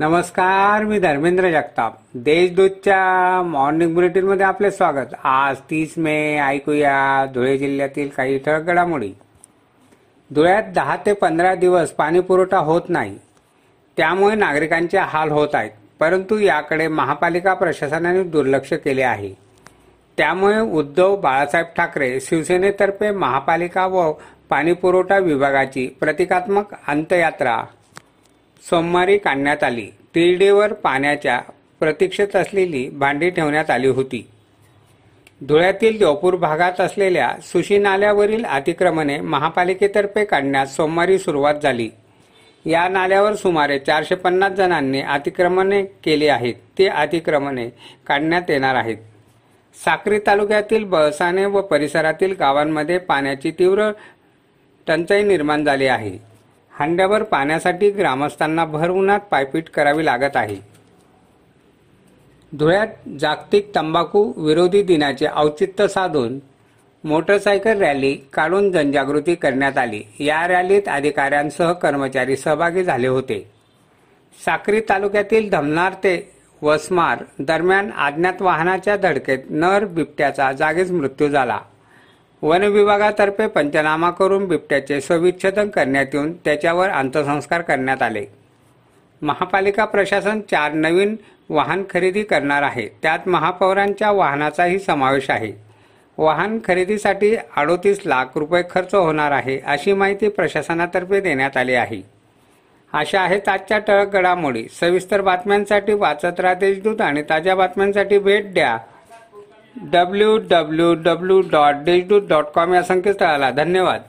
नमस्कार मी धर्मेंद्र जगताप. देशदूतच्या मॉर्निंग बुलेटिनमध्ये आपले स्वागत. आज तीस मे ऐकूया धुळे जिल्ह्यातील काही ठळक घडामोडी. धुळ्यात दहा ते पंधरा दिवस पाणी पुरवठा होत नाही. त्यामुळे नागरिकांचे हाल होत आहेत. परंतु याकडे महापालिका प्रशासनाने दुर्लक्ष केले आहे. त्यामुळे उद्धव बाळासाहेब ठाकरे शिवसेनेतर्फे महापालिका व पाणीपुरवठा विभागाची प्रतिकात्मक अंत्ययात्रा सोमवारी काढण्यात आली. तिरडेवर पाण्याच्या प्रतीक्षेत असलेली भांडी ठेवण्यात आली होती. धुळ्यातील देवपूर भागात असलेल्या सुशी नाल्यावरील अतिक्रमणे महापालिकेतर्फे काढण्यास सोमवारी सुरुवात झाली. या नाल्यावर सुमारे चारशे पन्नास जणांनी अतिक्रमणे केली आहेत. ते अतिक्रमणे काढण्यात येणार आहेत. साक्री तालुक्यातील बळसाने व परिसरातील गावांमध्ये पाण्याची तीव्र टंचाई निर्माण झाली आहे. हांड्यावर पाण्यासाठी ग्रामस्थांना भर उन्हात पायपीट करावी लागत आहे. धुळ्यात जागतिक तंबाखू विरोधी दिनाचे औचित्य साधून मोटरसायकल रॅली काढून जनजागृती करण्यात आली. या रॅलीत अधिकाऱ्यांसह कर्मचारी सहभागी झाले होते. साक्री तालुक्यातील धमनार ते वसमार दरम्यान अज्ञात वाहनाच्या धडकेत नर बिबट्याचा जागीच मृत्यू झाला. वन विभागातर्फे पंचनामा करून बिबट्याचे सविच्छेदन करण्यात येऊन त्याच्यावर अंत्यसंस्कार करण्यात आले. महापालिका प्रशासन चार नवीन वाहन खरेदी करणार आहे. त्यात महापौरांच्या वाहनाचाही समावेश आहे. वाहन खरेदीसाठी अडोतीस लाख रुपये खर्च होणार आहे अशी माहिती प्रशासनातर्फे देण्यात आली आहे. अशा आहेत आजच्या टळक घडामोडी. सविस्तर बातम्यांसाठी वाचत राहा देशदूत आणि ताज्या बातम्यांसाठी भेट द्या. W W W dot Deshdoot dot com या संकेतस्थळाला. धन्यवाद.